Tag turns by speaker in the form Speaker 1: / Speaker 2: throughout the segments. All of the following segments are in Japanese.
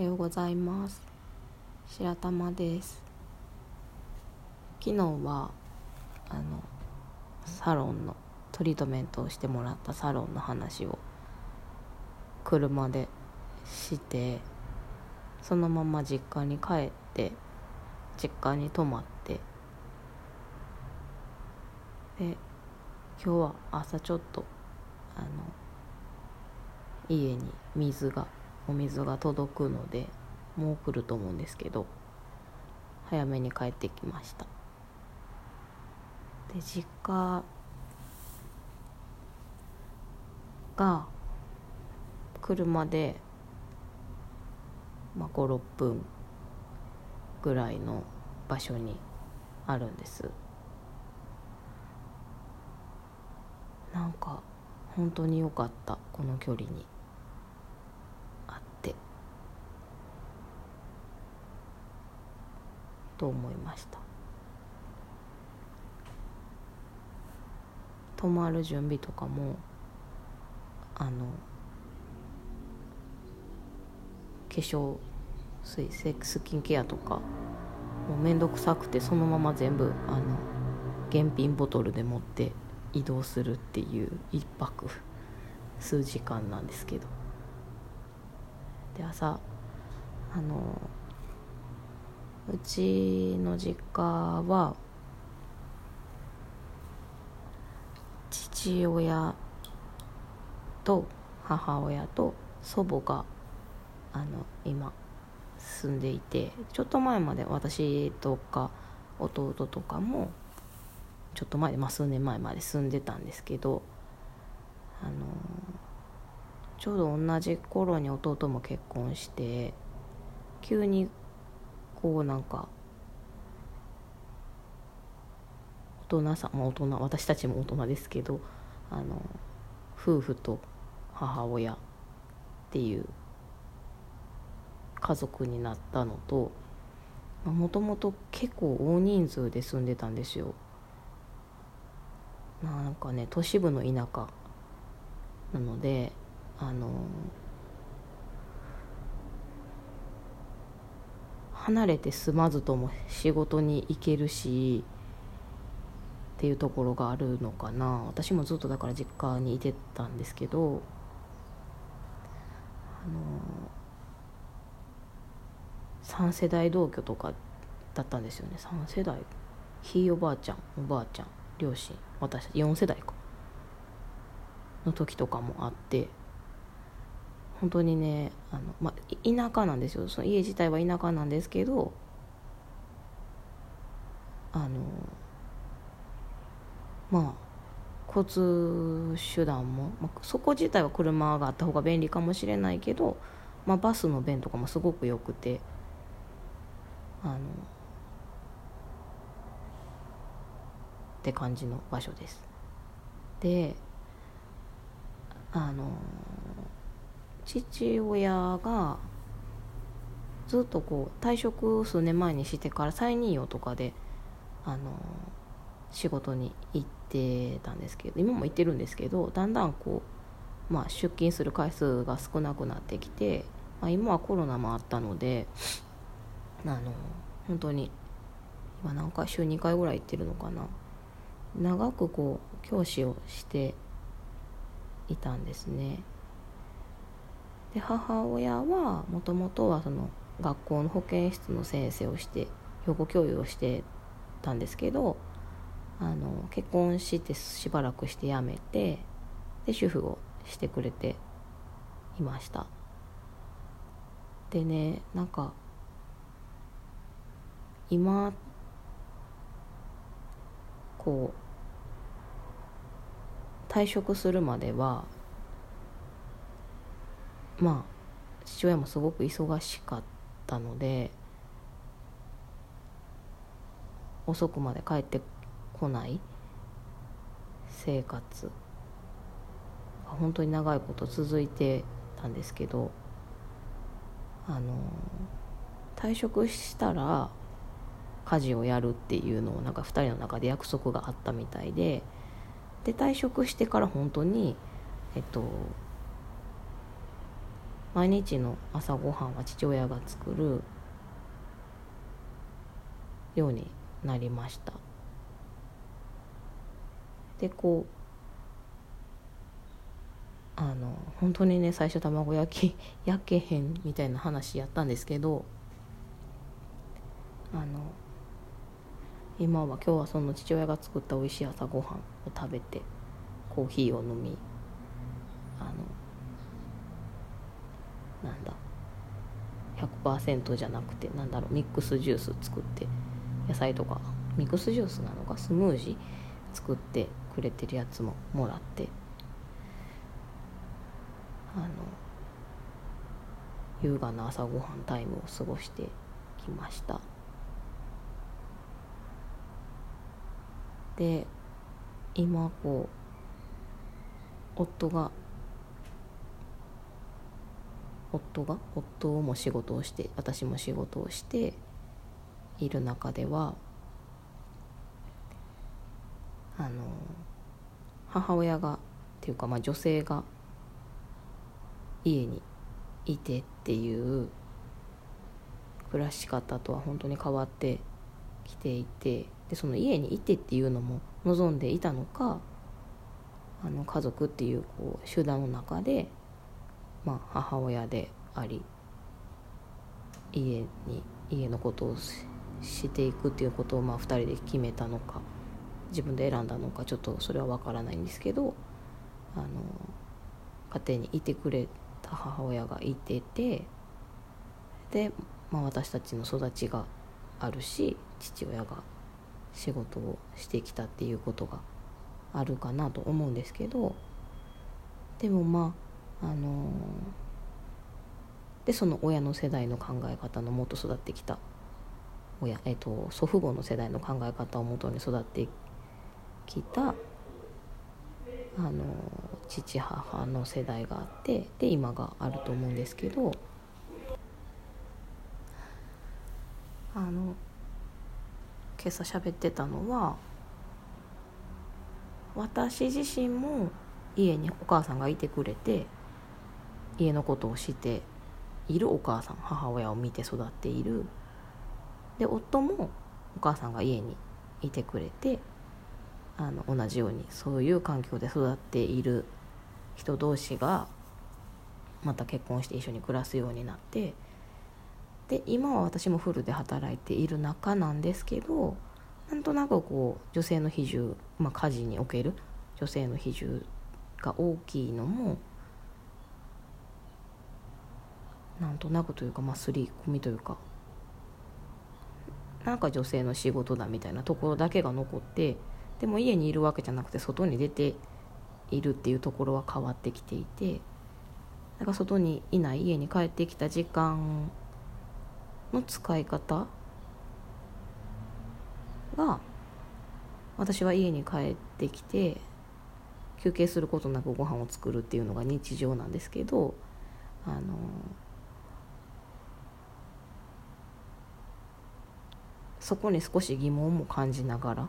Speaker 1: はようございます。白玉です。昨日はあのサロンのトリートメントをしてもらったサロンの話を車でしてそのまま実家に帰って実家に泊まってで今日は朝ちょっとあの家に水がお水が届くのでもう来ると思うんですけど早めに帰ってきました。で実家が車で、まあ、56分ぐらいの場所にあるんです。なんか本当に良かったこの距離にあってと思いました。泊まる準備とかもあの化粧水スキンケアとかもう面倒くさくてそのまま全部あの現品ボトルで持って移動するっていう一泊数時間なんですけど。で朝あのうちの実家は父親と母親と祖母があの今住んでいてちょっと前まで私とか弟とかもちょっと前で、まあ、数年前まで住んでたんですけどあのちょうど同じ頃に弟も結婚して急にこうなんか大人さまあ大人私たちも大人ですけどあの夫婦と母親っていう家族になったのともともと結構大人数で住んでたんですよ。なんかね都市部の田舎なのであの離れて住まずとも仕事に行けるしっていうところがあるのかな。私もずっとだから実家にいてたんですけどあの3世代同居とかだったんですよね。3世代。ひいおばあちゃんおばあちゃん両親私たち4世代か。の時とかもあって本当にねあの、まあ、田舎なんですよ。その家自体は田舎なんですけどあのまあ交通手段も、まあ、そこ自体は車があった方が便利かもしれないけど、まあ、バスの便とかもすごくよくてあのって感じの場所です。であの父親がずっとこう退職数年前にしてから再任用とかであの仕事に行ってたんですけど今も行ってるんですけどだんだんこう、まあ、出勤する回数が少なくなってきて、まあ、今はコロナもあったのであの本当に今何回週2回ぐらい行ってるのかな。長くこう教師をしていたんですね。で母親はもともとはその学校の保健室の先生をして養護教諭をしてたんですけどあの結婚してしばらくして辞めてで主婦をしてくれていました。でねなんか今こう退職するまではまあ父親もすごく忙しかったので遅くまで帰ってこない生活が本当に長いこと続いてたんですけどあの退職したら家事をやるっていうのをなんか2人の中で約束があったみたいでで退職してから本当にえっと毎日の朝ごはんは父親が作るようになりました。でこうあの本当にね最初卵焼き 焼けへんみたいな話やったんですけどあの今は今日はその父親が作った美味しい朝ごはんを食べてコーヒーを飲みあのなんだ100%じゃなくてなんだろうミックスジュース作って野菜とかミックスジュースなのかスムージー作ってくれてるやつももらってあの優雅な朝ごはんタイムを過ごしてきました。で今こう夫が夫が夫も仕事をして私も仕事をしている中ではあの母親がっていうかまあ女性が家にいてっていう暮らし方とは本当に変わってきていてでその家にいてっていうのも望んでいたのかあの家族っていうこう集団の中で、まあ、母親であり家に家のことをしていくっていうことをまあ2人で決めたのか自分で選んだのかちょっとそれは分からないんですけどあの家庭にいてくれた母親がいててで、まあ、私たちの育ちがあるし父親が仕事をしてきたっていうことがあるかなと思うんですけどでもまああの、でその親の世代の考え方のもと育ってきた親、えっと、祖父母の世代の考え方をもとに育ってきたあの父母の世代があってで今があると思うんですけどあの今朝喋ってたのは私自身も家にお母さんがいてくれて家のことをしているお母さん母親を見て育っている。で夫もお母さんが家にいてくれてあの同じようにそういう環境で育っている人同士がまた結婚して一緒に暮らすようになってで今は私もフルで働いている中なんですけどなんとなくこう女性の比重、まあ、家事における女性の比重が大きいのもなんとなくというかまあ刷り込みというか。なんか女性の仕事だみたいなところだけが残ってでも家にいるわけじゃなくて外に出ているっていうところは変わってきていてだか外にいない家に帰ってきた時間の使い方が私は家に帰ってきて休憩することなくご飯を作るっていうのが日常なんですけどあのそこに少し疑問も感じながらっ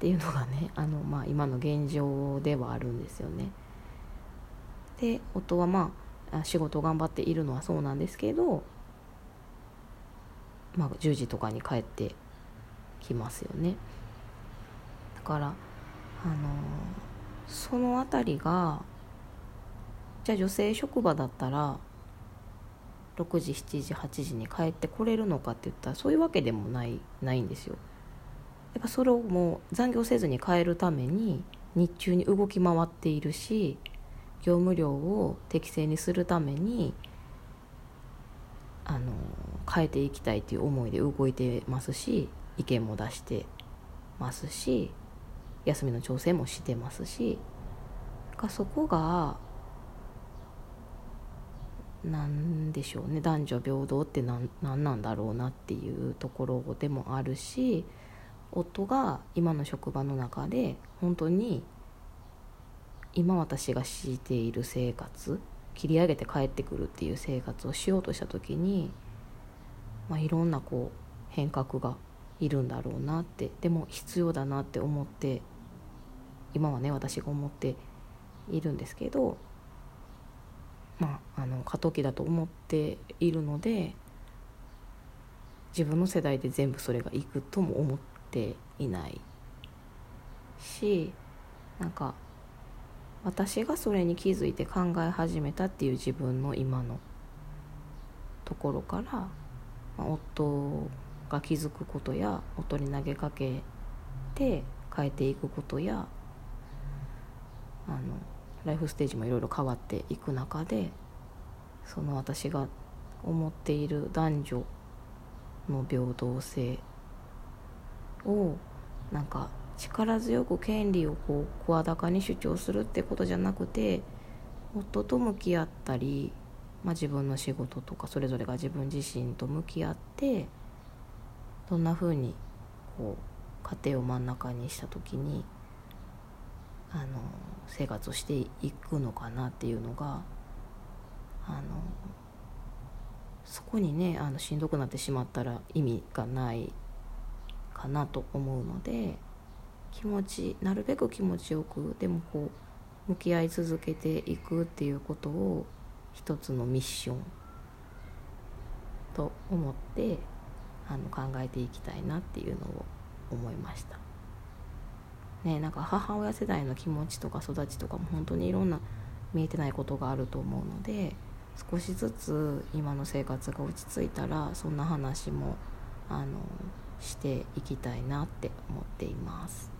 Speaker 1: ていうのがね あの、まあ、今の現状ではあるんですよね。で夫はまあ仕事頑張っているのはそうなんですけど、まあ、10時とかに帰ってきますよね。だからあのその辺りがじゃあ女性職場だったら6時7時8時に帰ってこれるのかって言ったらそういうわけでもないないんですよ。やっぱそれをもう残業せずに変えるために日中に動き回っているし業務量を適正にするためにあの変えていきたいという思いで動いてますし意見も出してますし休みの調整もしてますしかそこが何でしょうね。男女平等って何なんだろうなっていうところでもあるし夫が今の職場の中で本当に今私が強いている生活切り上げて帰ってくるっていう生活をしようとした時に、まあ、いろんなこう変革がいるんだろうなってでも必要だなって思って今はね私が思っているんですけどまあ、あの過渡期だと思っているので自分の世代で全部それがいくとも思っていないしなんか私がそれに気づいて考え始めたっていう自分の今のところから、まあ、夫が気づくことや夫に投げかけて変えていくことやあのライフステージもいろいろ変わっていく中でその私が思っている男女の平等性をなんか力強く権利をこう声高に主張するってことじゃなくて夫と向き合ったり、まあ、自分の仕事とかそれぞれが自分自身と向き合ってどんなふうにこう家庭を真ん中にした時にあの生活をしていくのかなっていうのがあのそこにねあのしんどくなってしまったら意味がないかなと思うので気持ちなるべく気持ちよくでもこう向き合い続けていくっていうことを一つのミッションと思ってあの考えていきたいなっていうのを思いました。ねなんか母親世代の気持ちとか育ちとかも本当にいろんな見えてないことがあると思うので少しずつ今の生活が落ち着いたらそんな話もあのしていきたいなって思っています。